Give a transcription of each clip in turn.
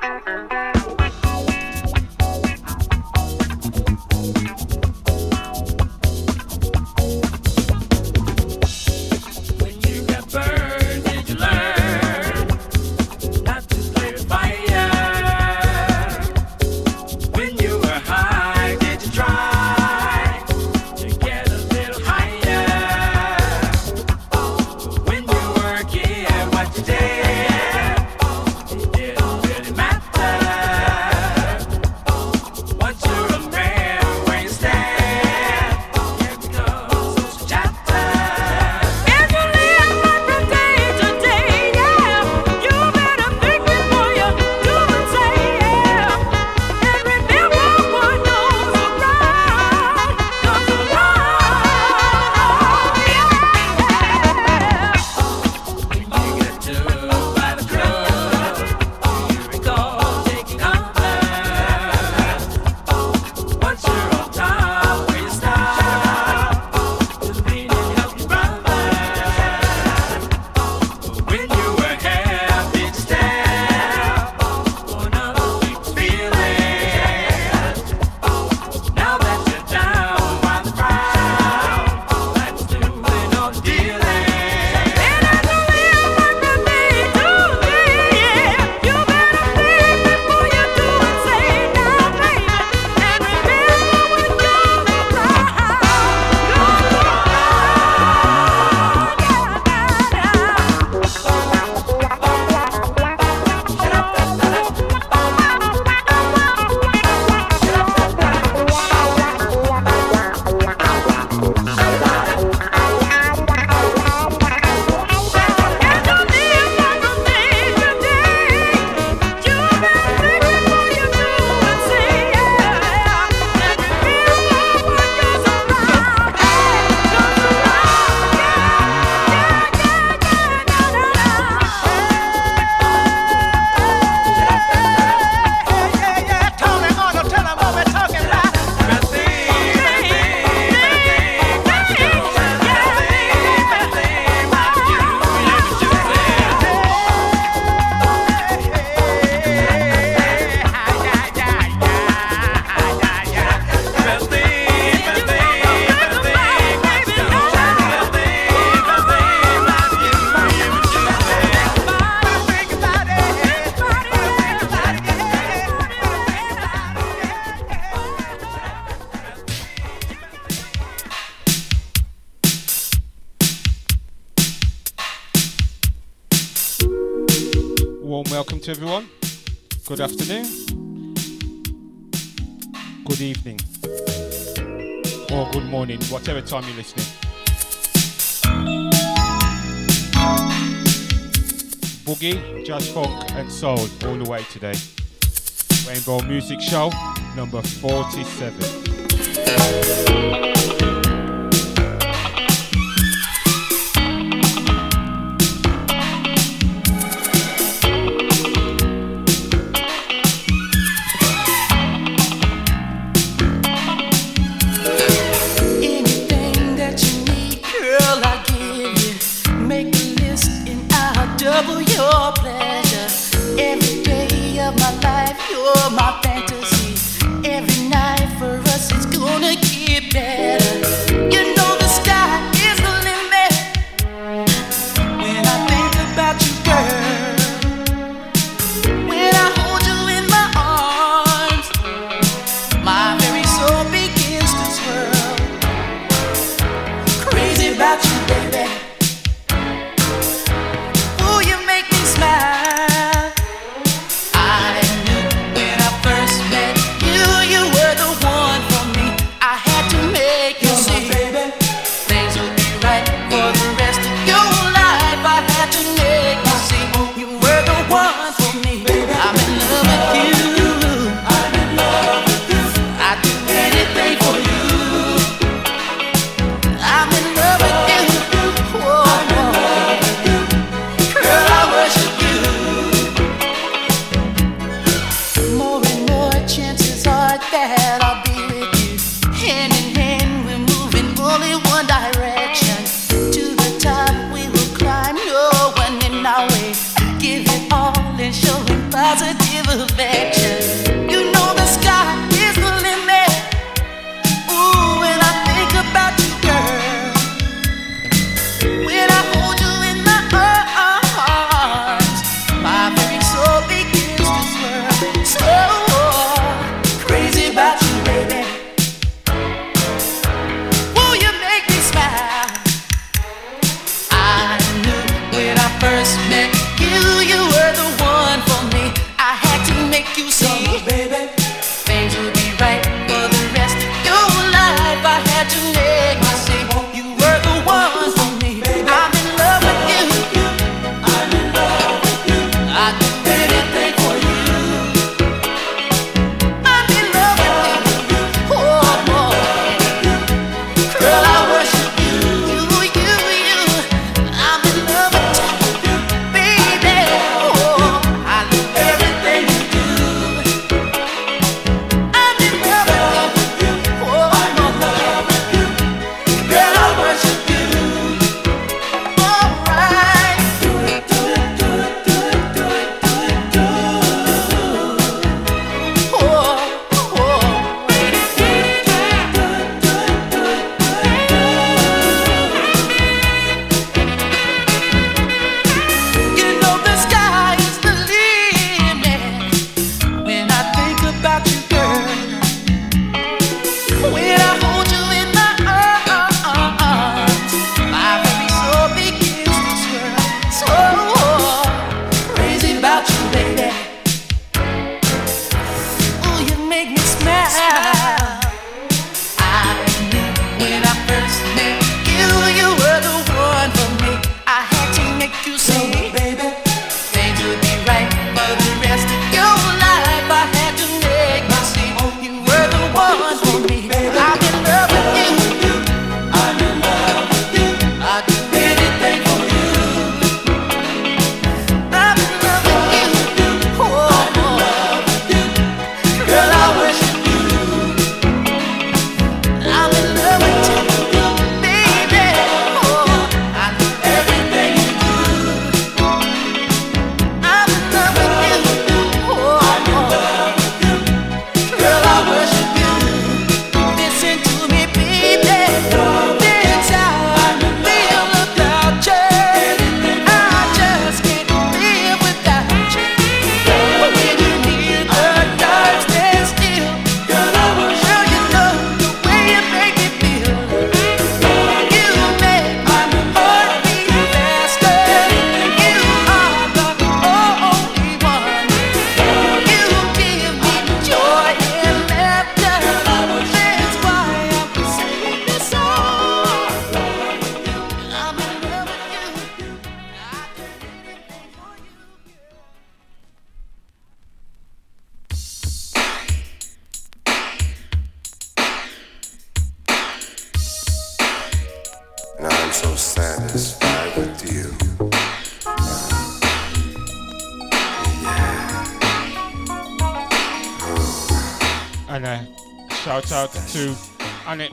Thank you. To everyone. Good afternoon. Good evening. Or good morning, whatever time you're listening. Boogie, jazz funk, and soul all the way today. Rainbow Music Show number 47.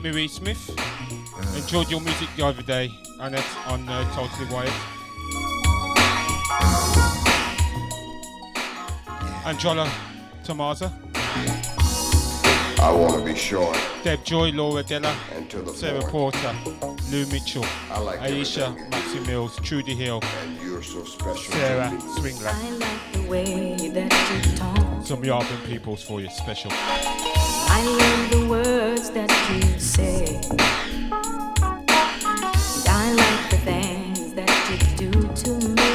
Marie Smith. Enjoyed your music the other day, Annette, on uh, Totally Wired. Angela Tomaza. I want to be short. Deb Joy, Laura Della, Sarah Porter, Lou Mitchell, like Aisha, Maxi Mills, Trudy Hill, so Sarah Swingler. I like the way that you talk. Some Yarburn peoples for you, special. I love the words that you say. And I like the things that you do to me.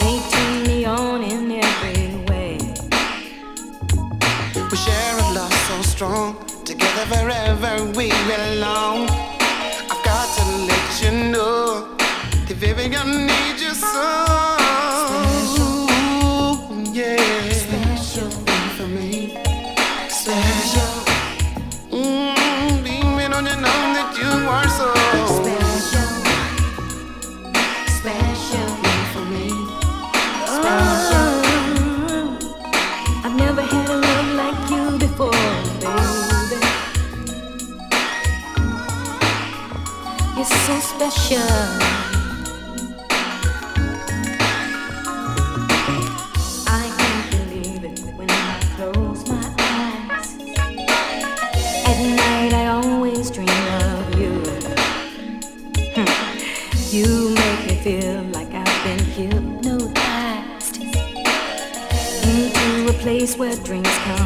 They cheer me on in every way. We share a love so strong. Together wherever we belong I've got to let you know if I need your song for me. where dreams come.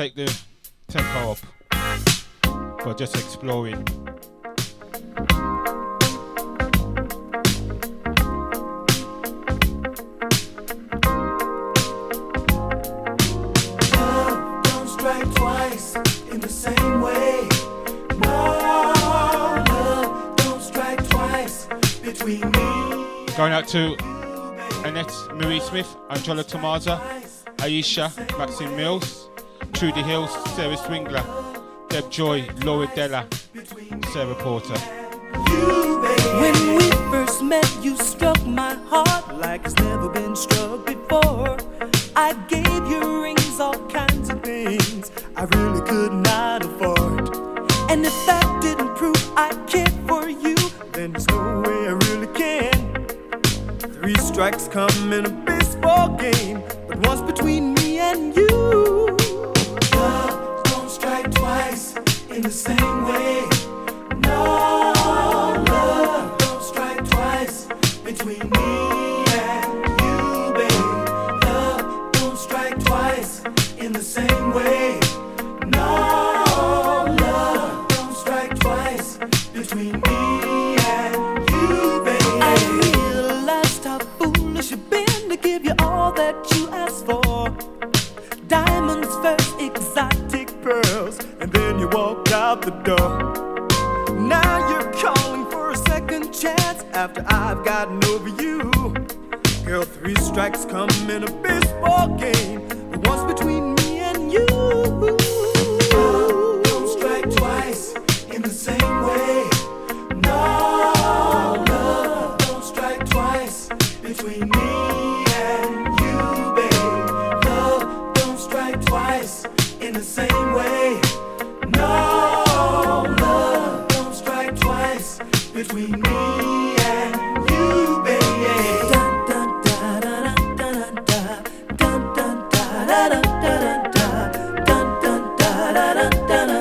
take the tempo up for just exploring. Going out to Annette Marie Smith, Angela Tomaza, Aisha, Maxine Mills. Through the Hills, Sarah Swingler, Deb Joy, Laura Della, Sarah Porter. When we first met, you struck my heart like it's never been struck before. I gave you rings, all kinds of things I really could not afford. And if that didn't prove I cared for you, then there's no way I really can. Three strikes come in a baseball game, but once between da da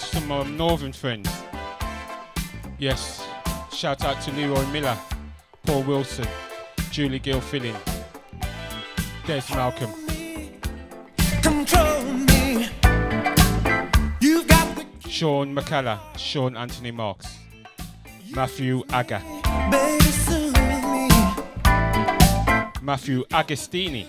out to my northern friends. Yes, shout out to Leroy Miller, Paul Wilson, Julie Gill Filling, Malcolm. Sean McCullough, Sean Anthony Marks, Matthew Aga, Matthew Agostini.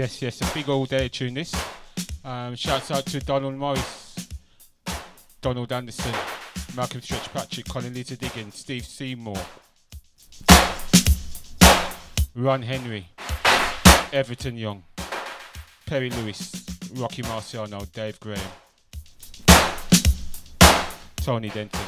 Yes, yes, a big all day tune this. Um, shouts out to Donald Morris, Donald Anderson, Malcolm Stretch Patrick, Colin Lisa Diggins, Steve Seymour, Ron Henry, Everton Young, Perry Lewis, Rocky Marciano, Dave Graham, Tony Denton.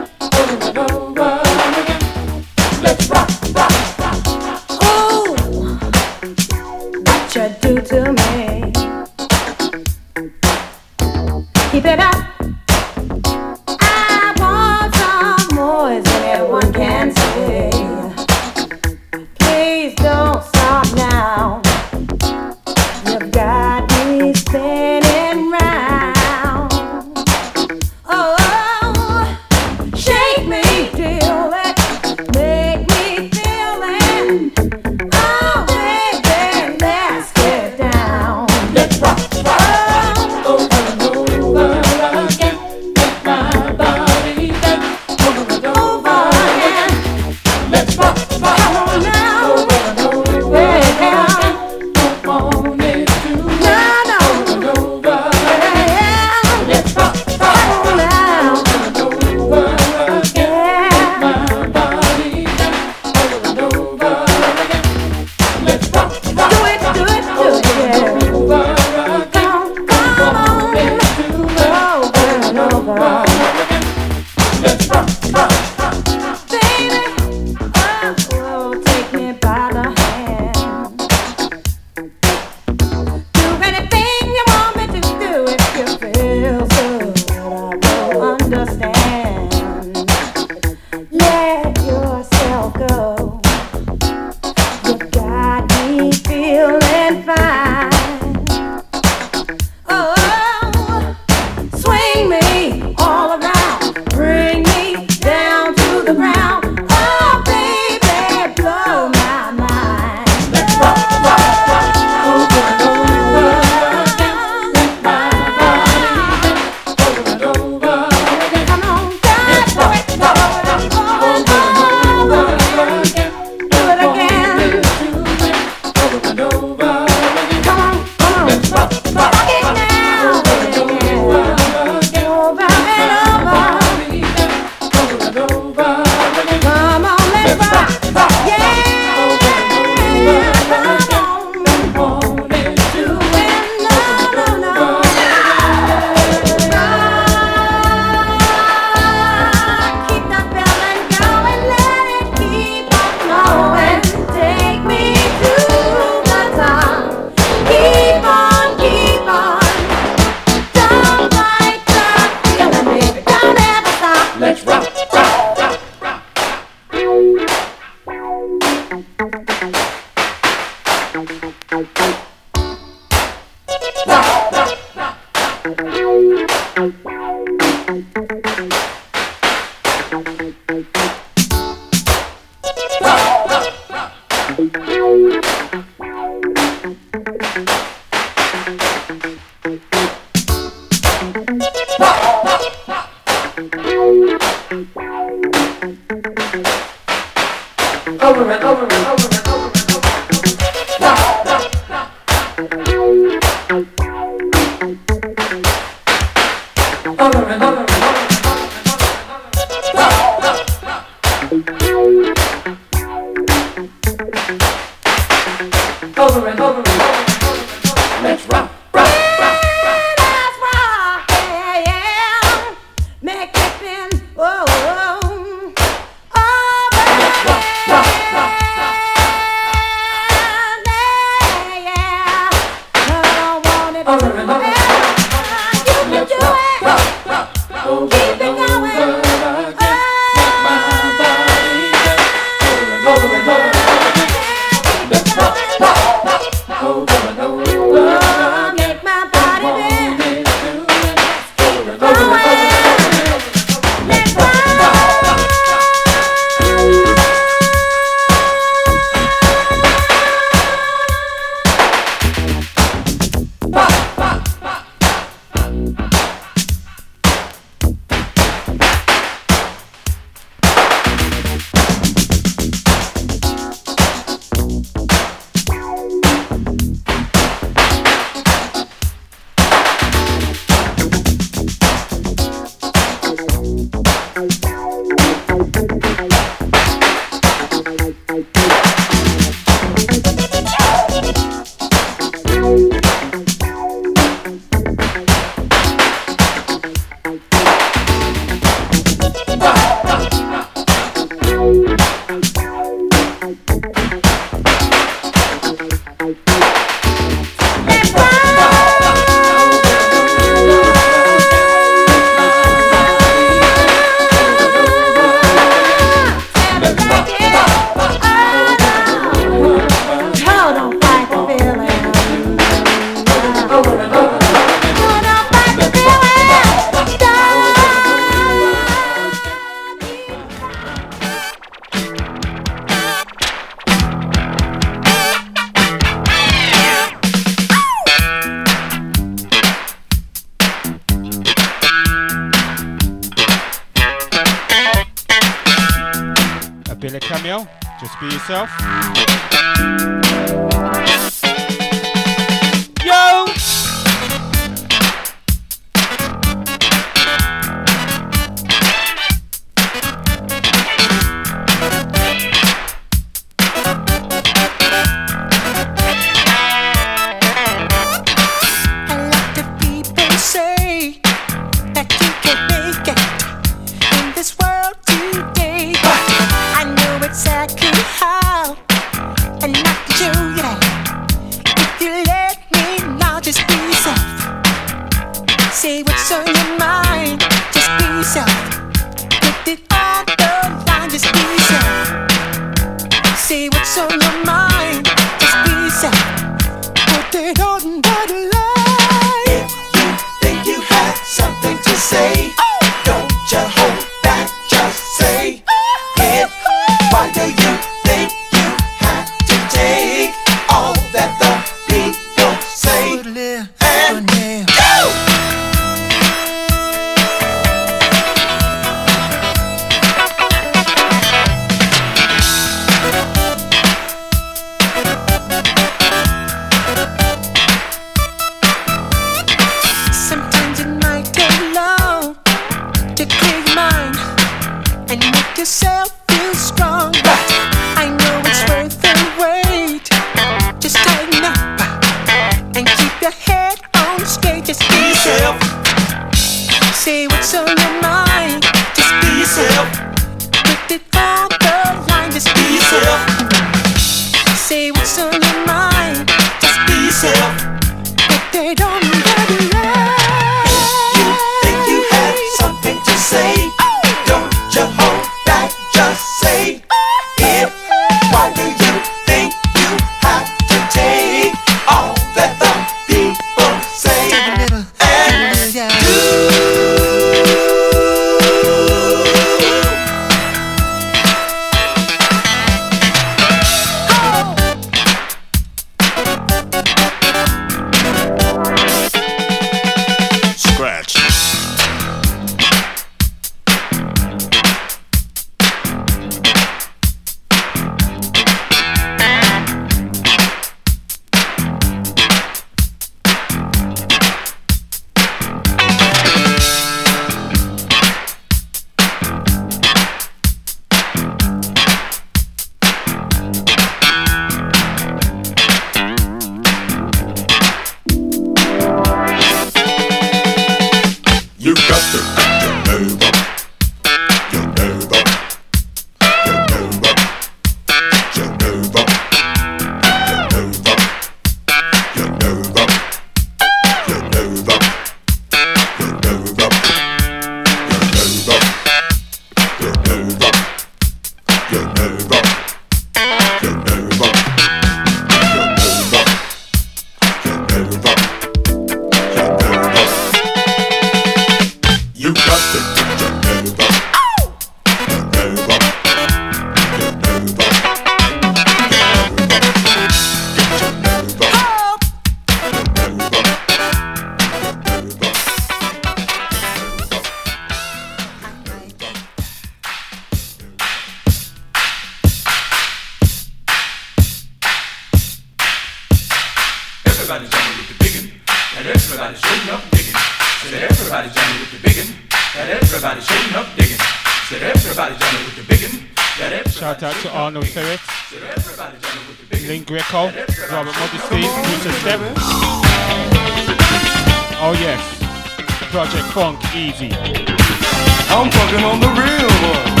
Project Funk Easy. I'm fucking on the real one.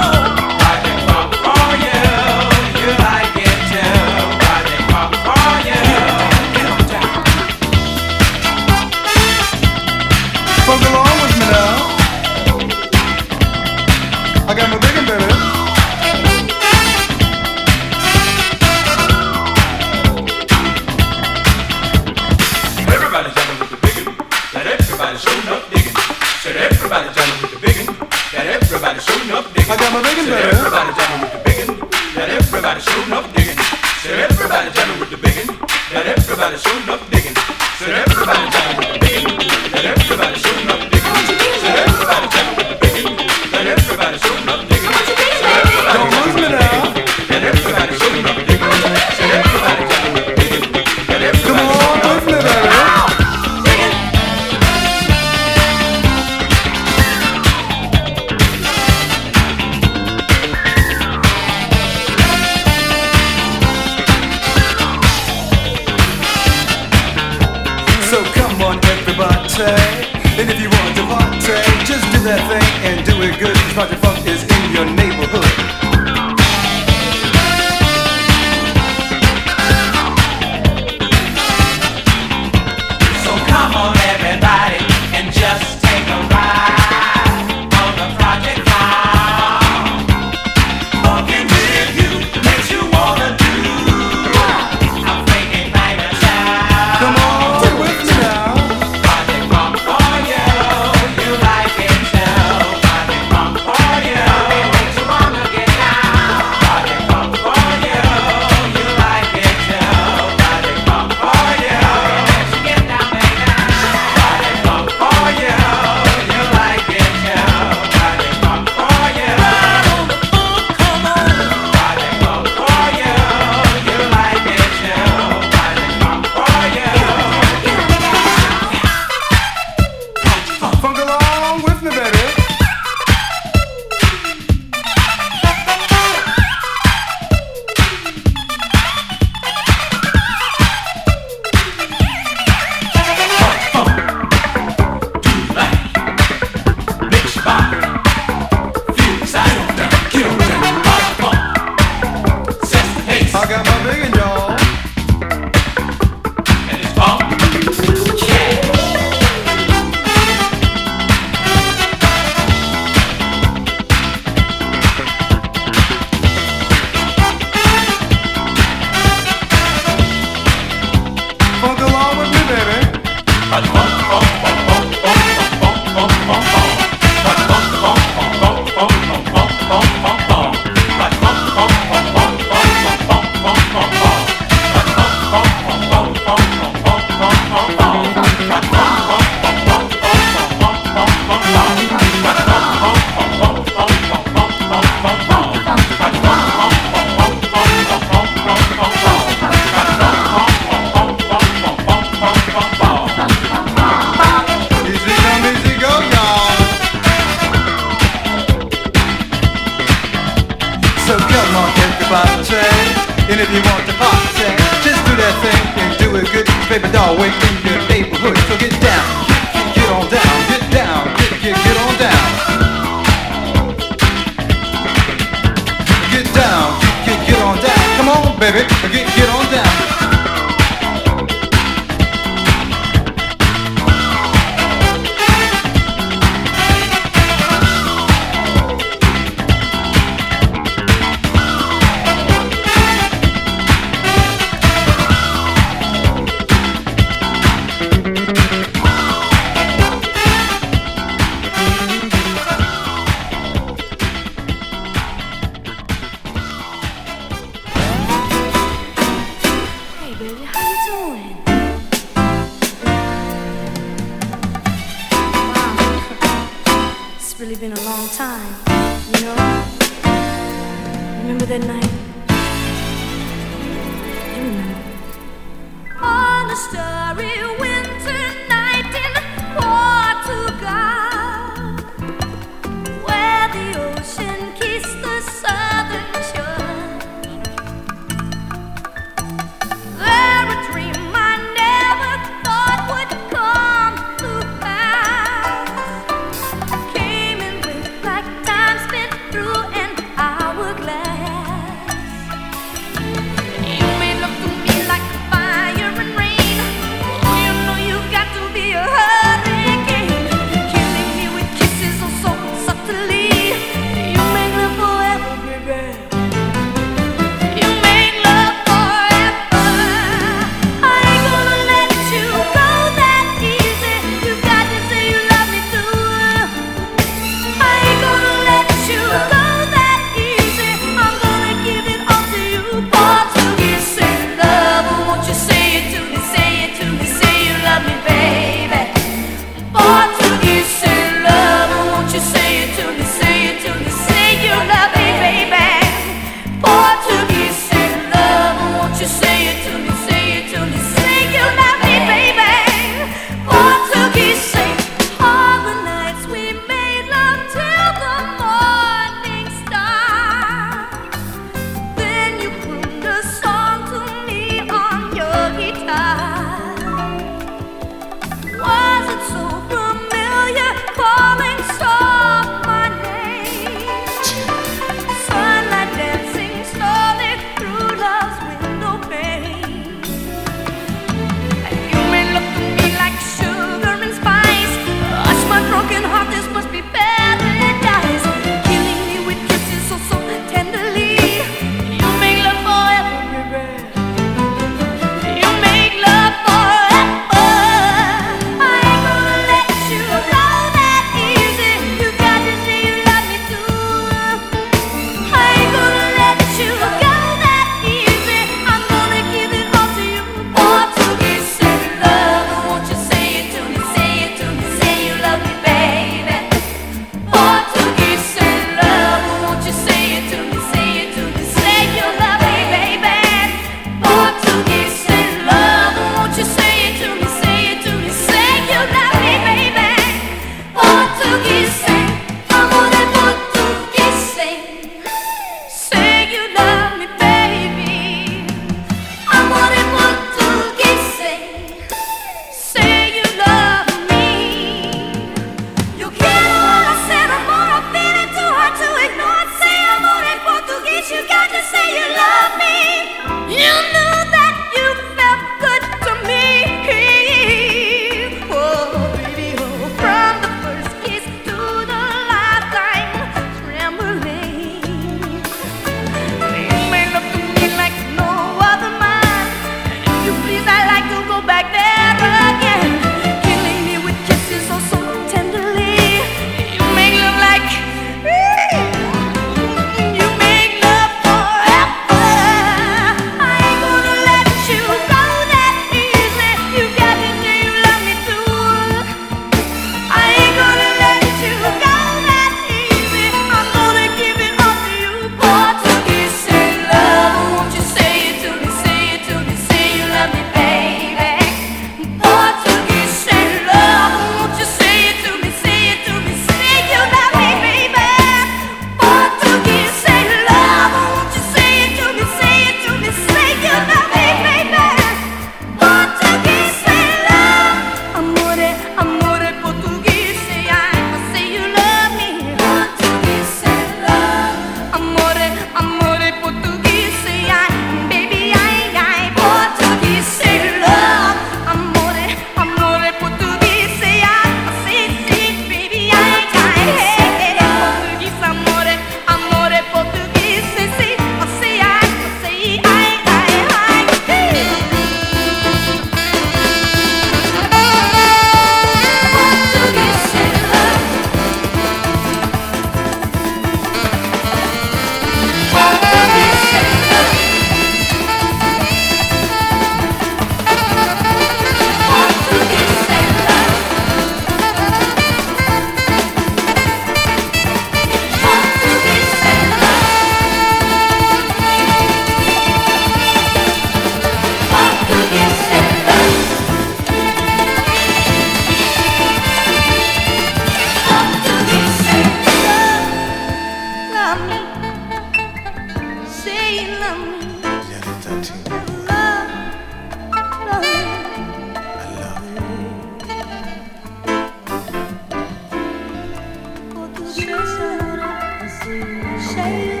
黑。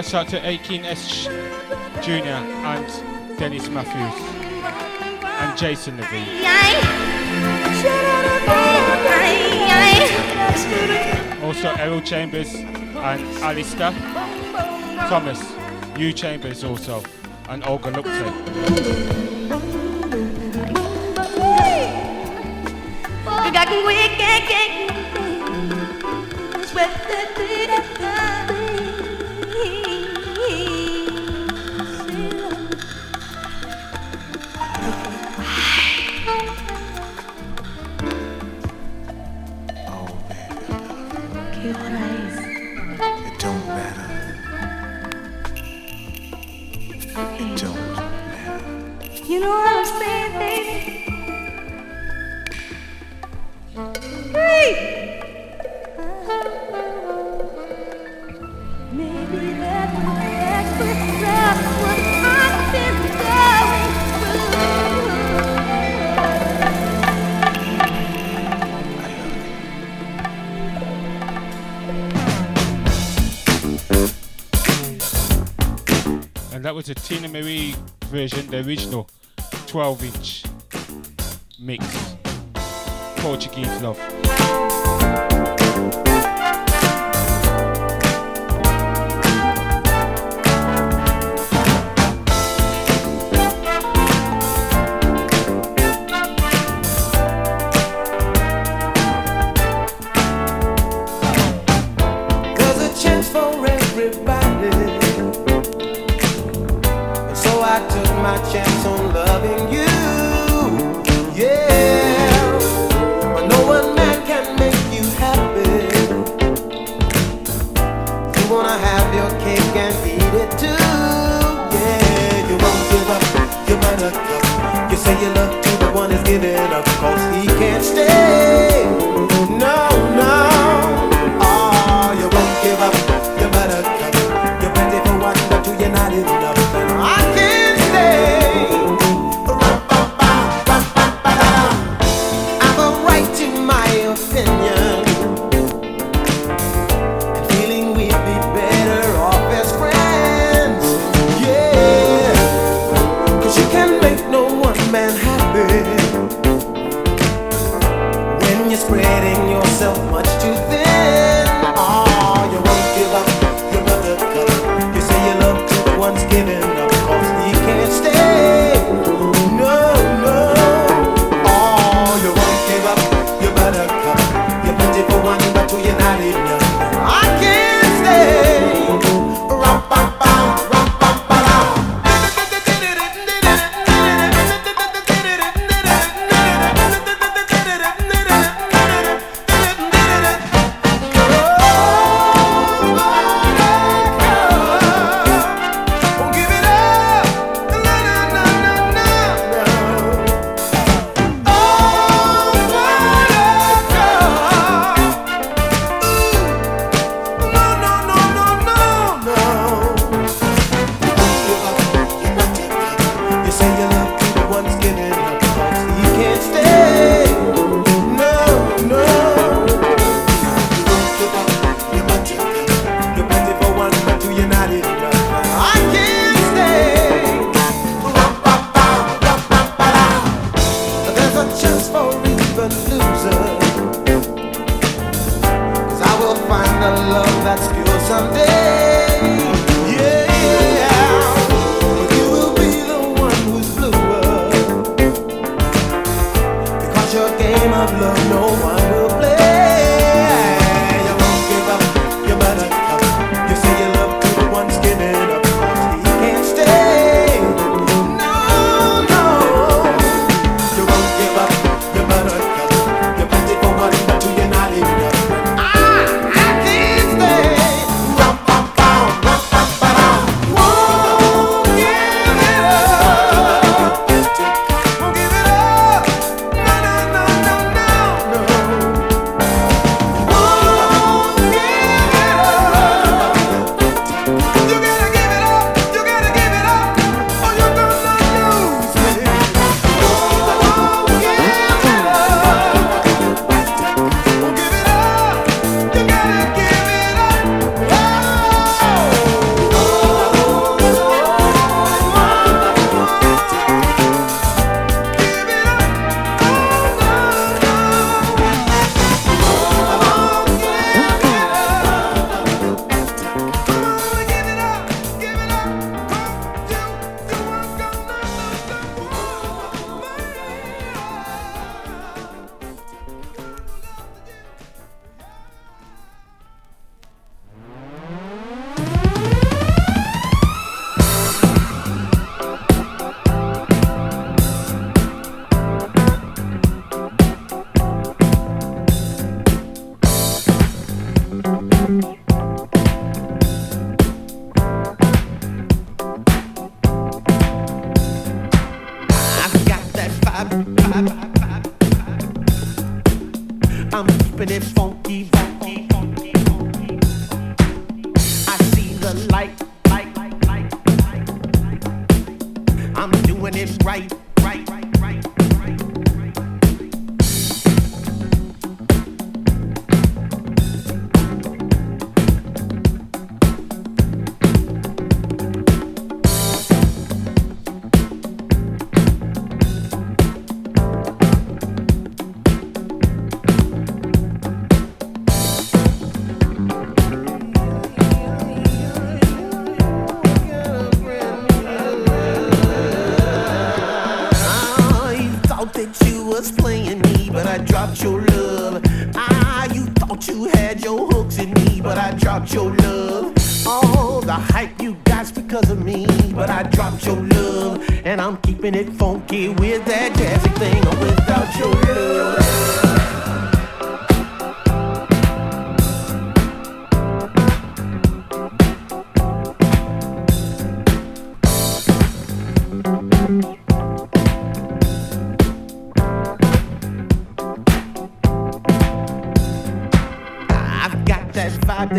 out to Akin S. Jr. and Dennis Matthews and Jason Levine. Also Errol Chambers and Alistair Thomas, Hugh Chambers also, and Olga Lupton. version, the original 12 inch mix. Portuguese love.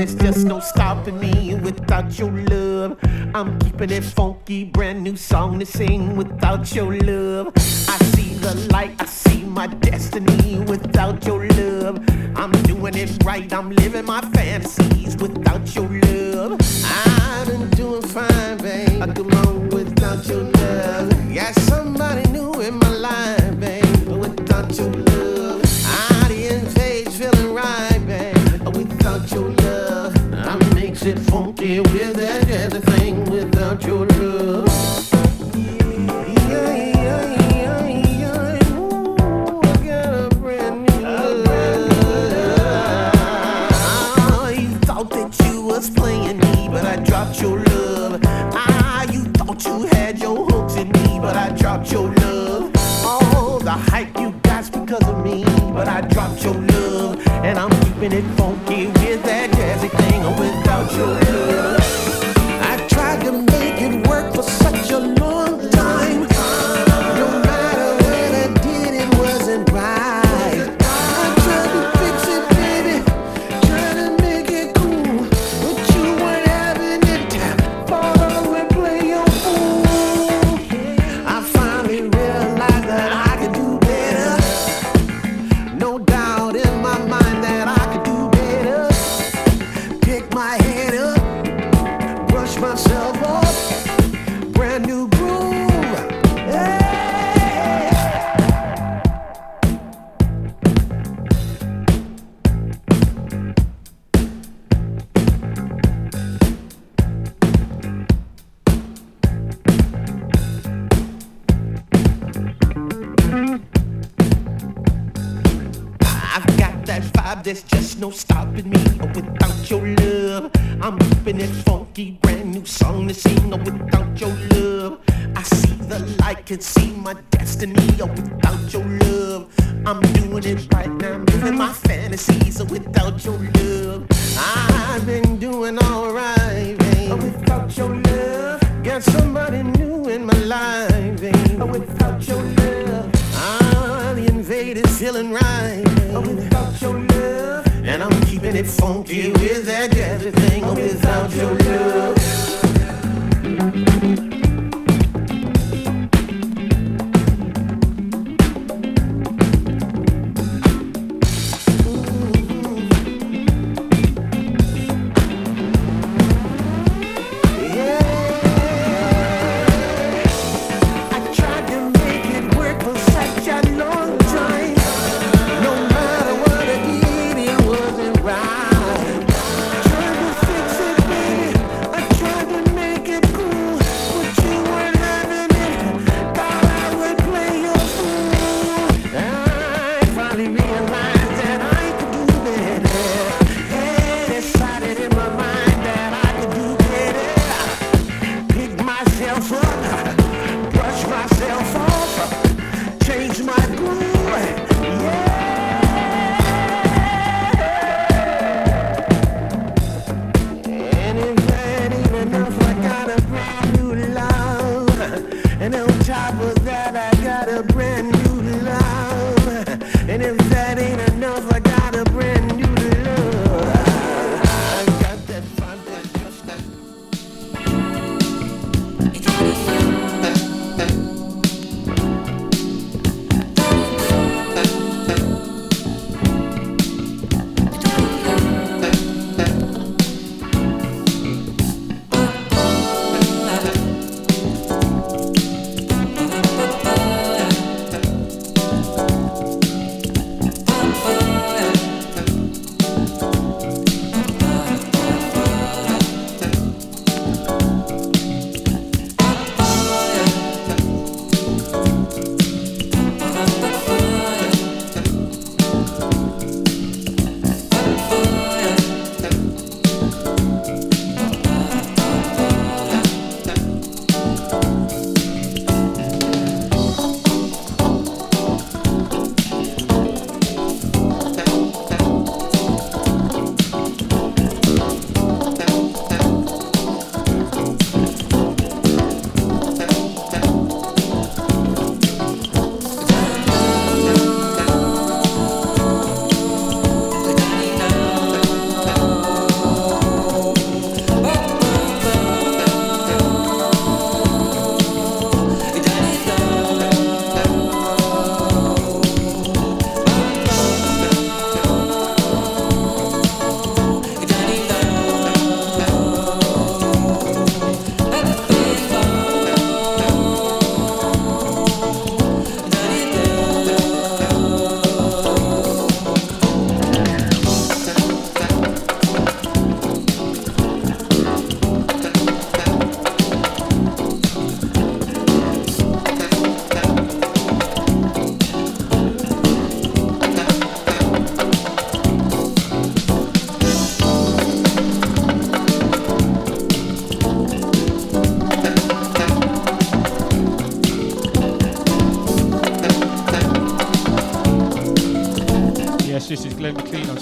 there's just no stopping me without your love. I'm keeping it funky, brand new song to sing without your love. I see the light, I see my destiny without your love. I'm doing it right, I'm living my fantasies without your love. I've been doing fine, babe. I could wrong without your love.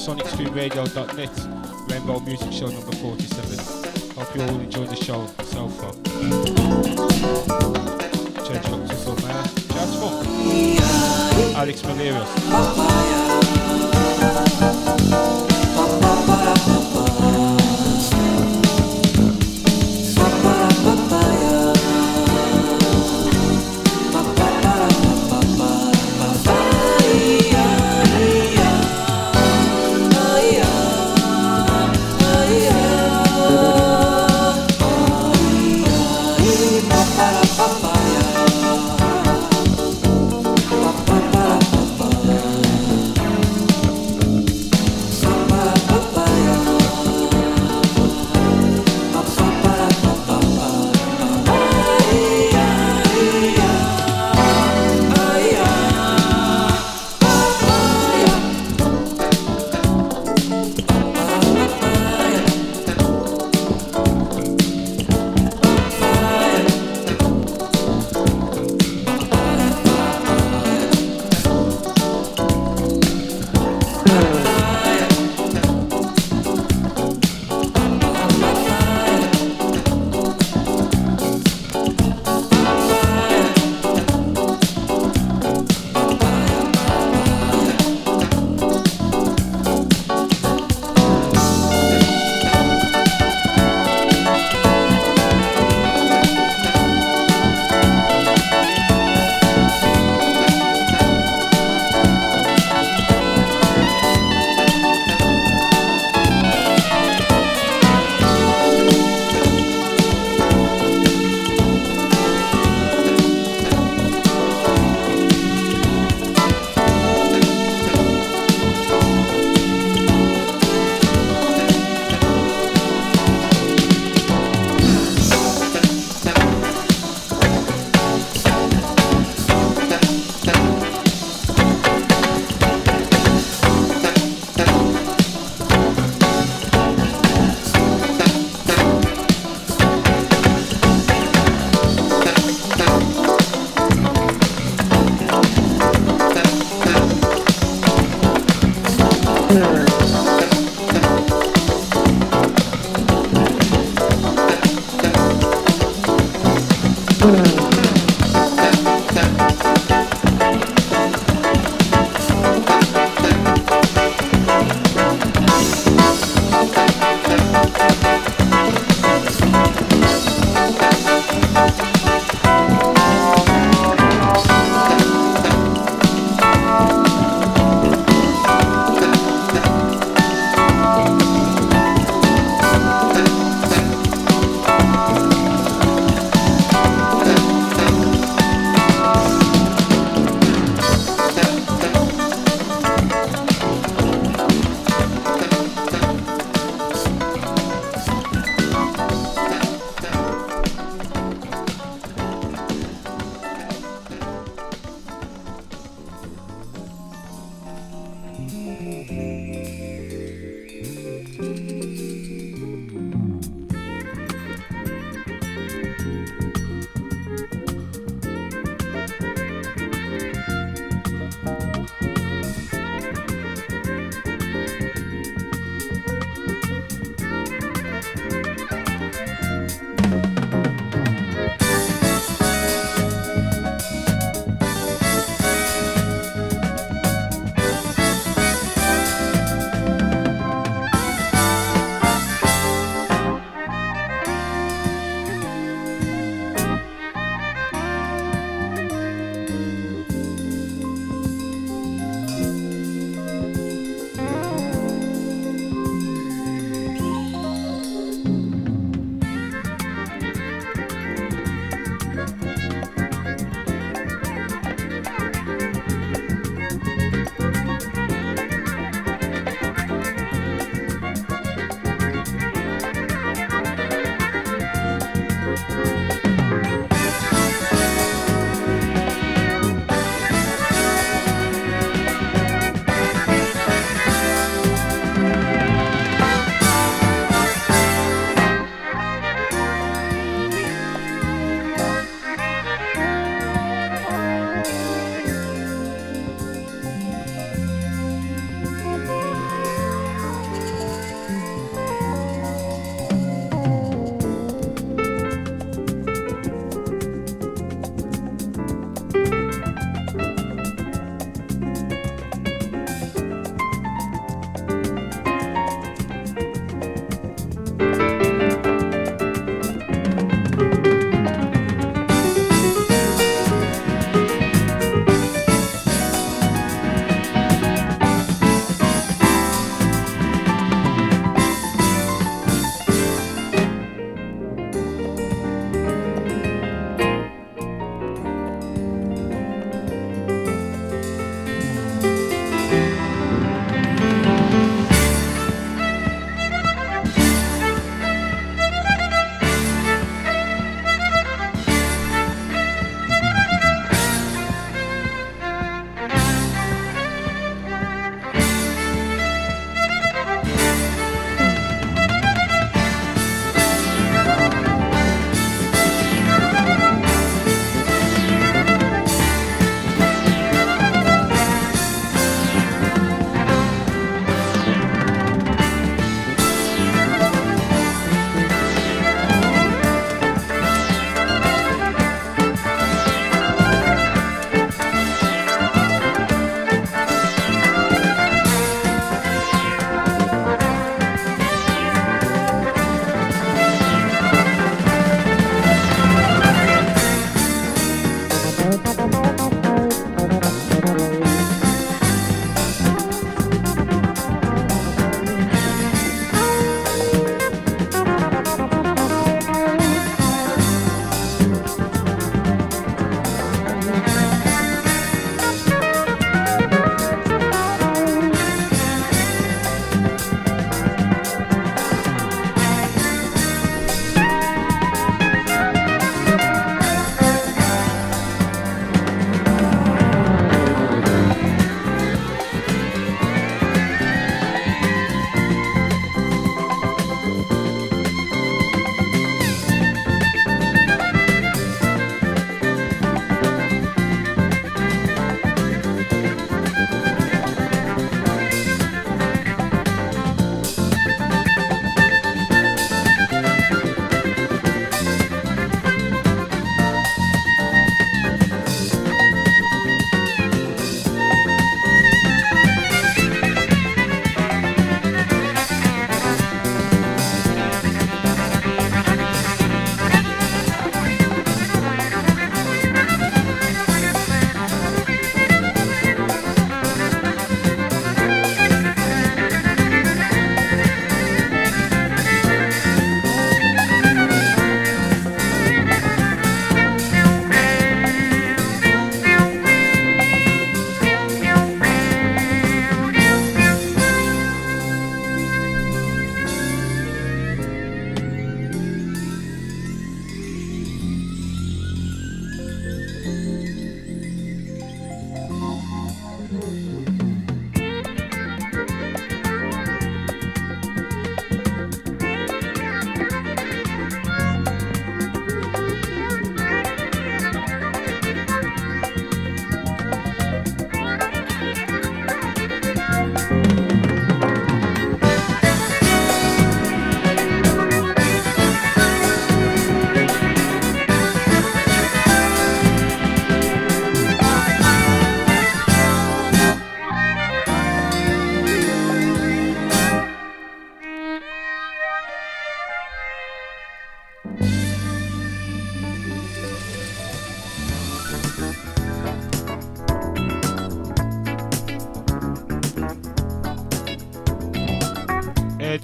sonicstreamradio.net, Rainbow Music Show number 47. Hope you all enjoy the show so far. To some uh, jazz funk. Alex Malheiros.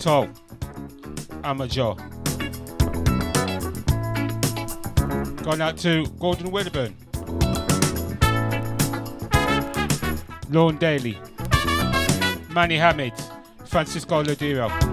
Chantal. Amateur. Going out to Gordon Wedderburn. Lorne Daly. Manny Hamid. Francisco Ladiro.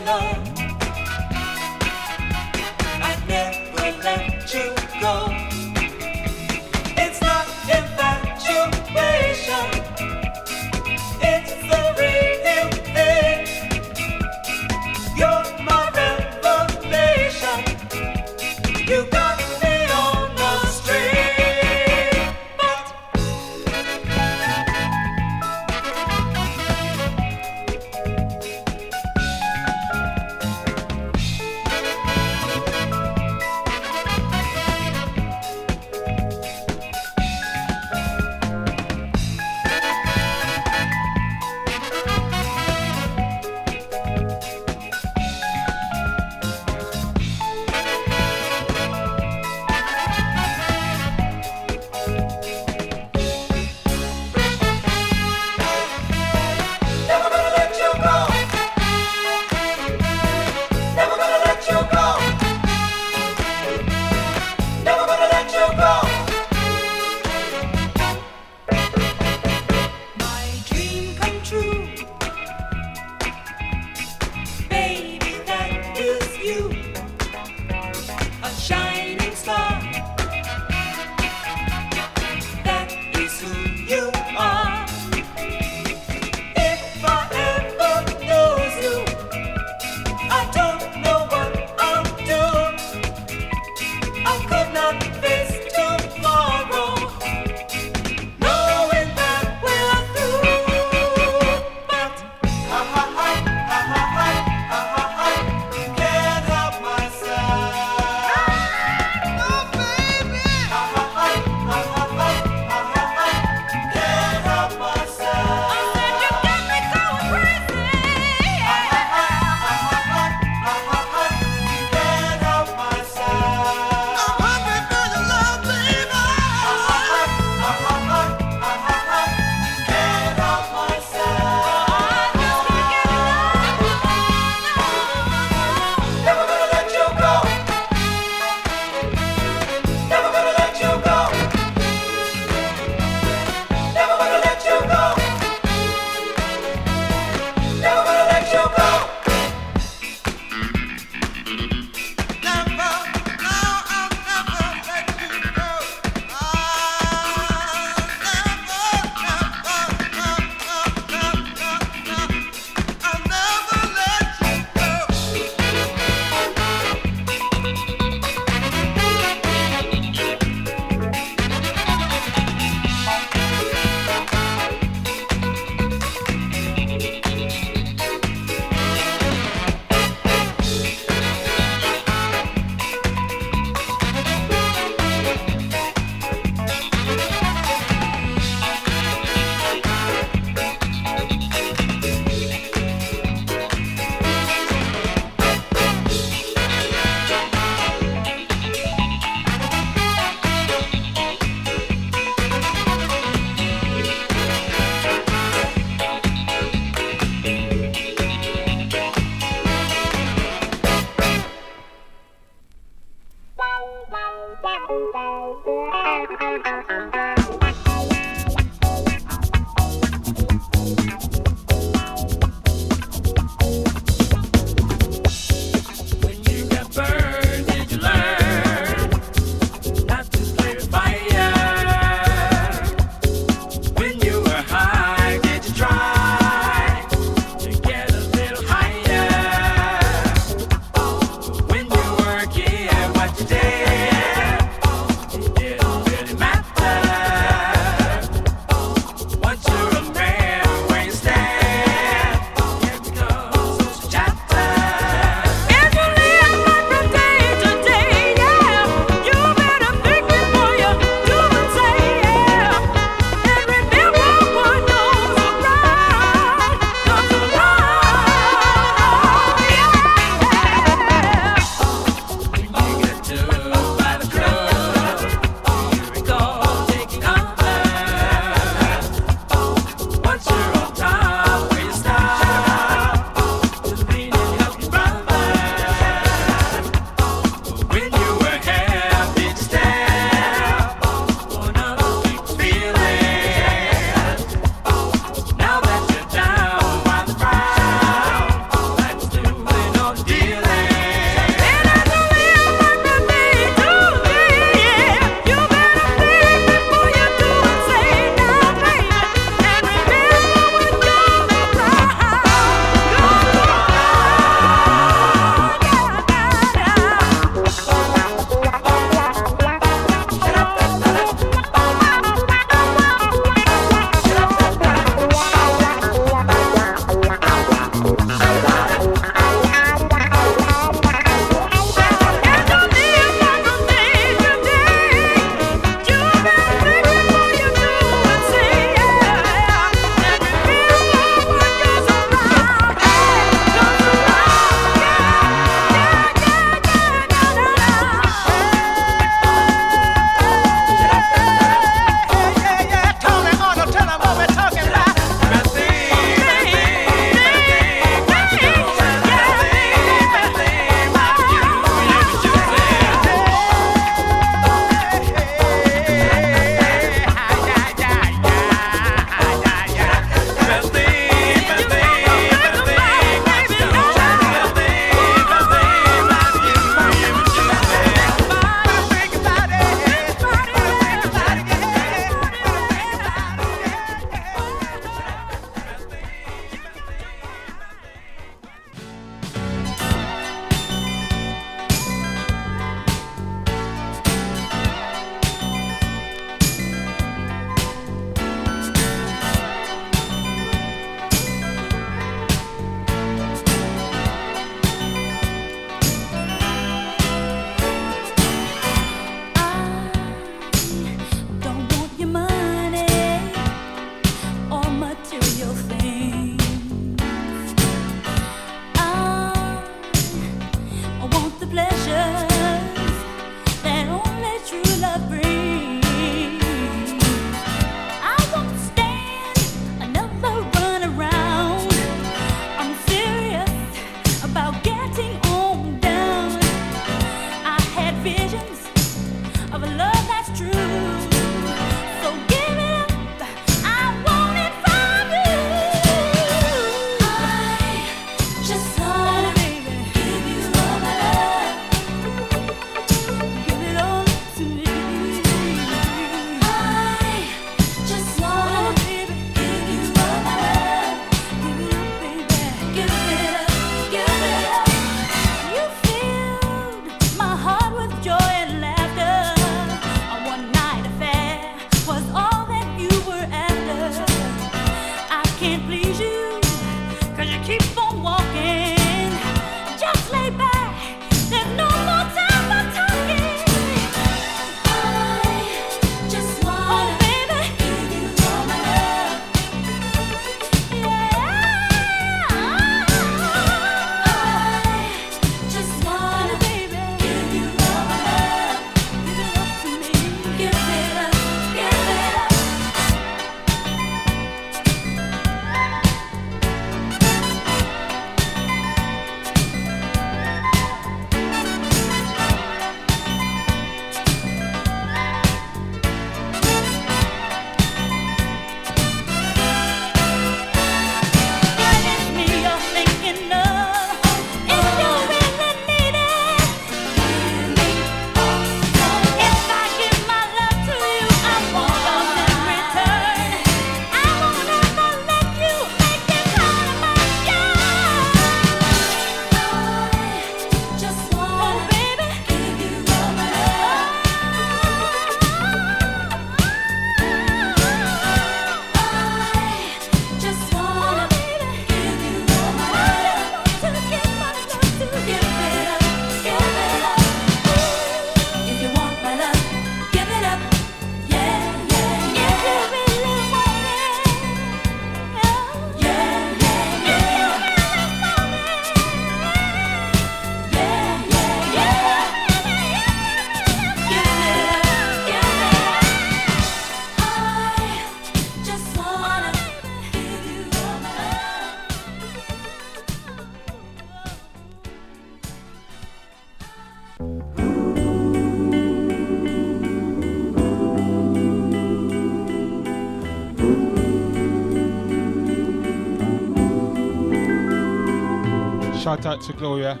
out to Gloria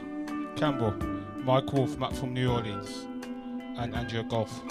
Campbell, Mike Wolf, Matt from New Orleans, and Andrea Golf.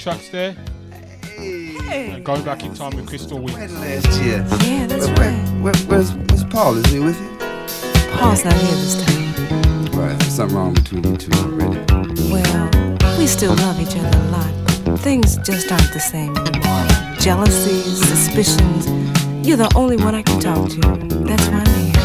tracks there. Hey. And going back in time with Crystal Wings. Last year. Yeah, that's where, right. Where, where, where's, where's Paul? Is he with you? Paul's not here this time. Right, there's something wrong between you two already. Well, we still love each other a lot. Things just aren't the same anymore. Jealousies, suspicions. You're the only one I can talk to. That's why I'm here.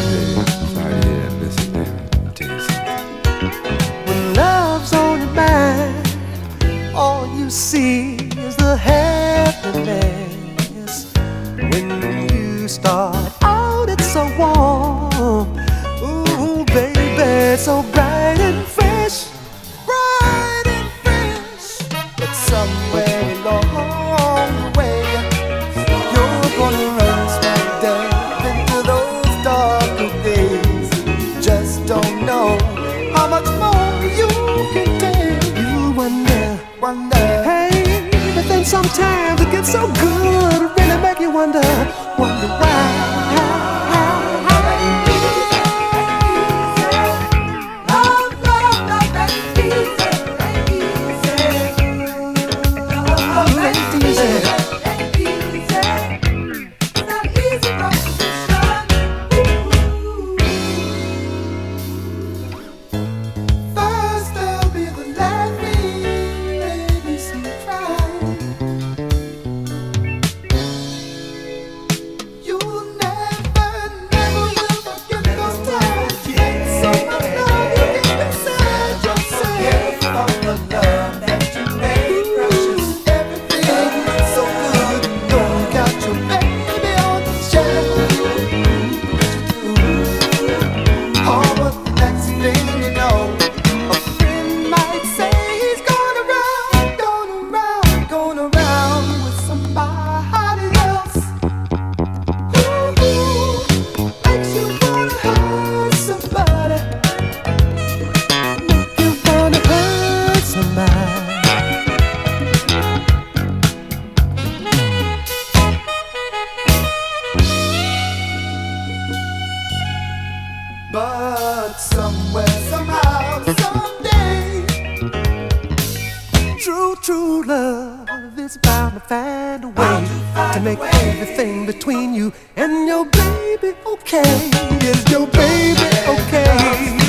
True, true love is bound to find a way find to make way. everything between you and your baby okay. Is your baby okay?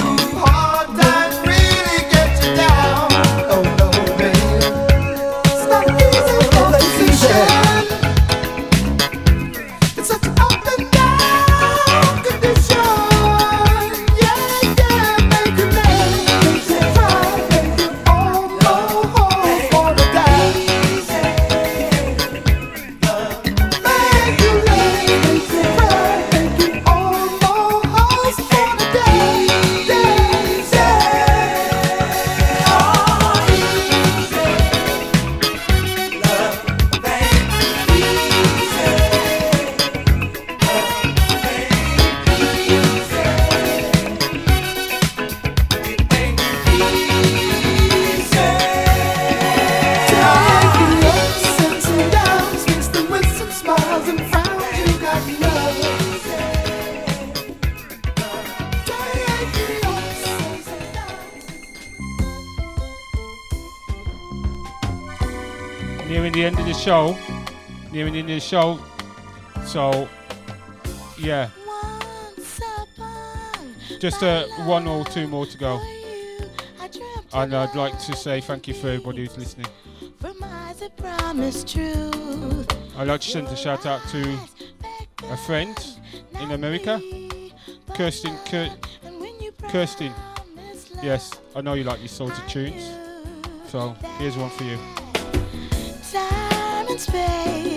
Show. So, yeah. Just uh, one or two more to go. And I'd like to say thank you for everybody who's listening. I'd like to send a shout out to a friend in America, Kirsten. Kir- Kirsten. Yes, I know you like these sorts of tunes. So here's one for you. Time and space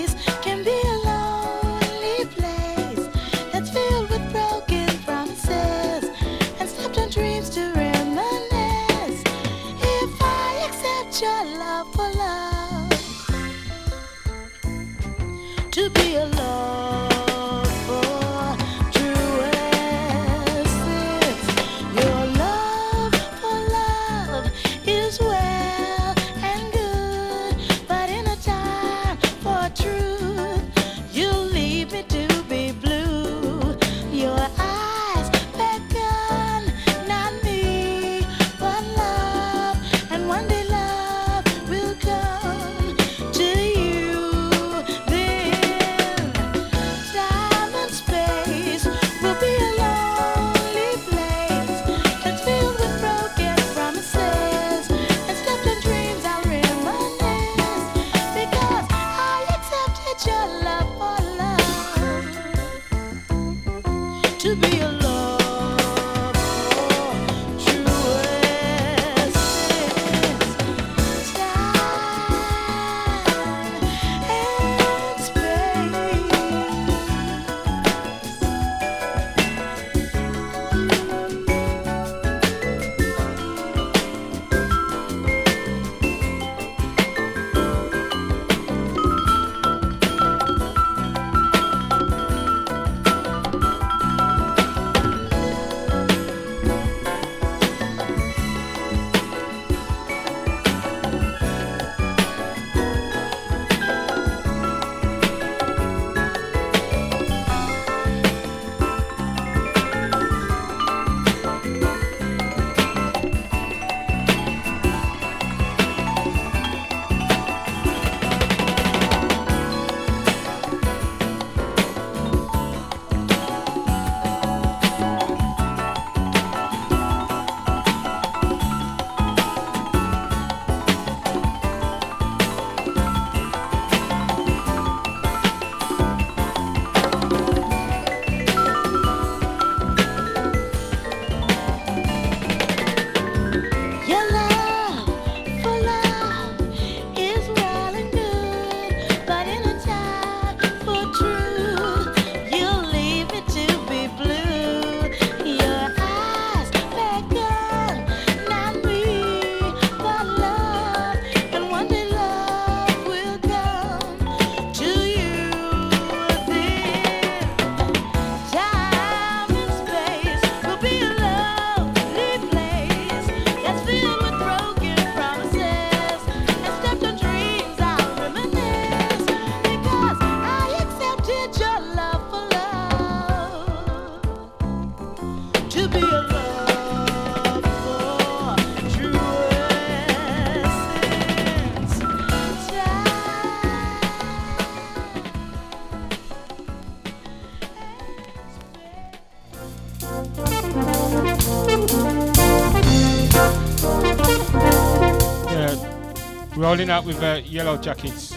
Rolling out with uh, Yellow Jackets.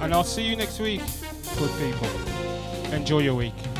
And I'll see you next week, good people. Enjoy your week.